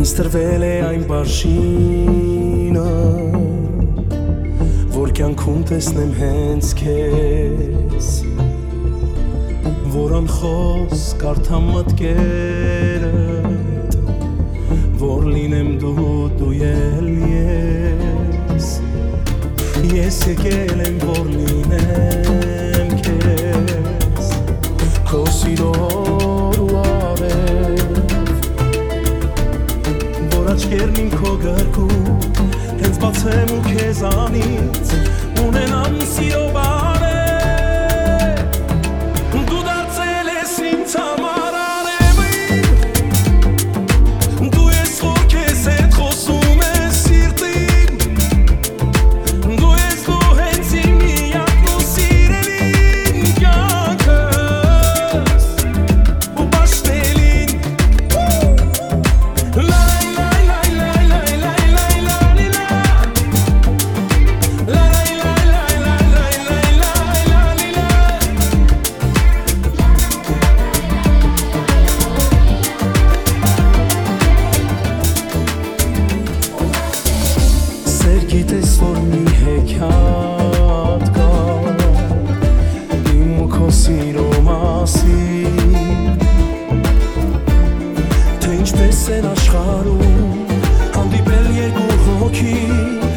Ինձ տրվել է այն բաշինը Որ կյանքում տեսնեմ հենց քեզ Որ անխոս կարդամ մտքերը Որ լինեմ դու դու ել ես Ես եկել եմ Որ աչքերն իմ քո գրկում Հենց բացեմ ու սիրո ինչպես են աշխարում, հանդիպել երկու հոգի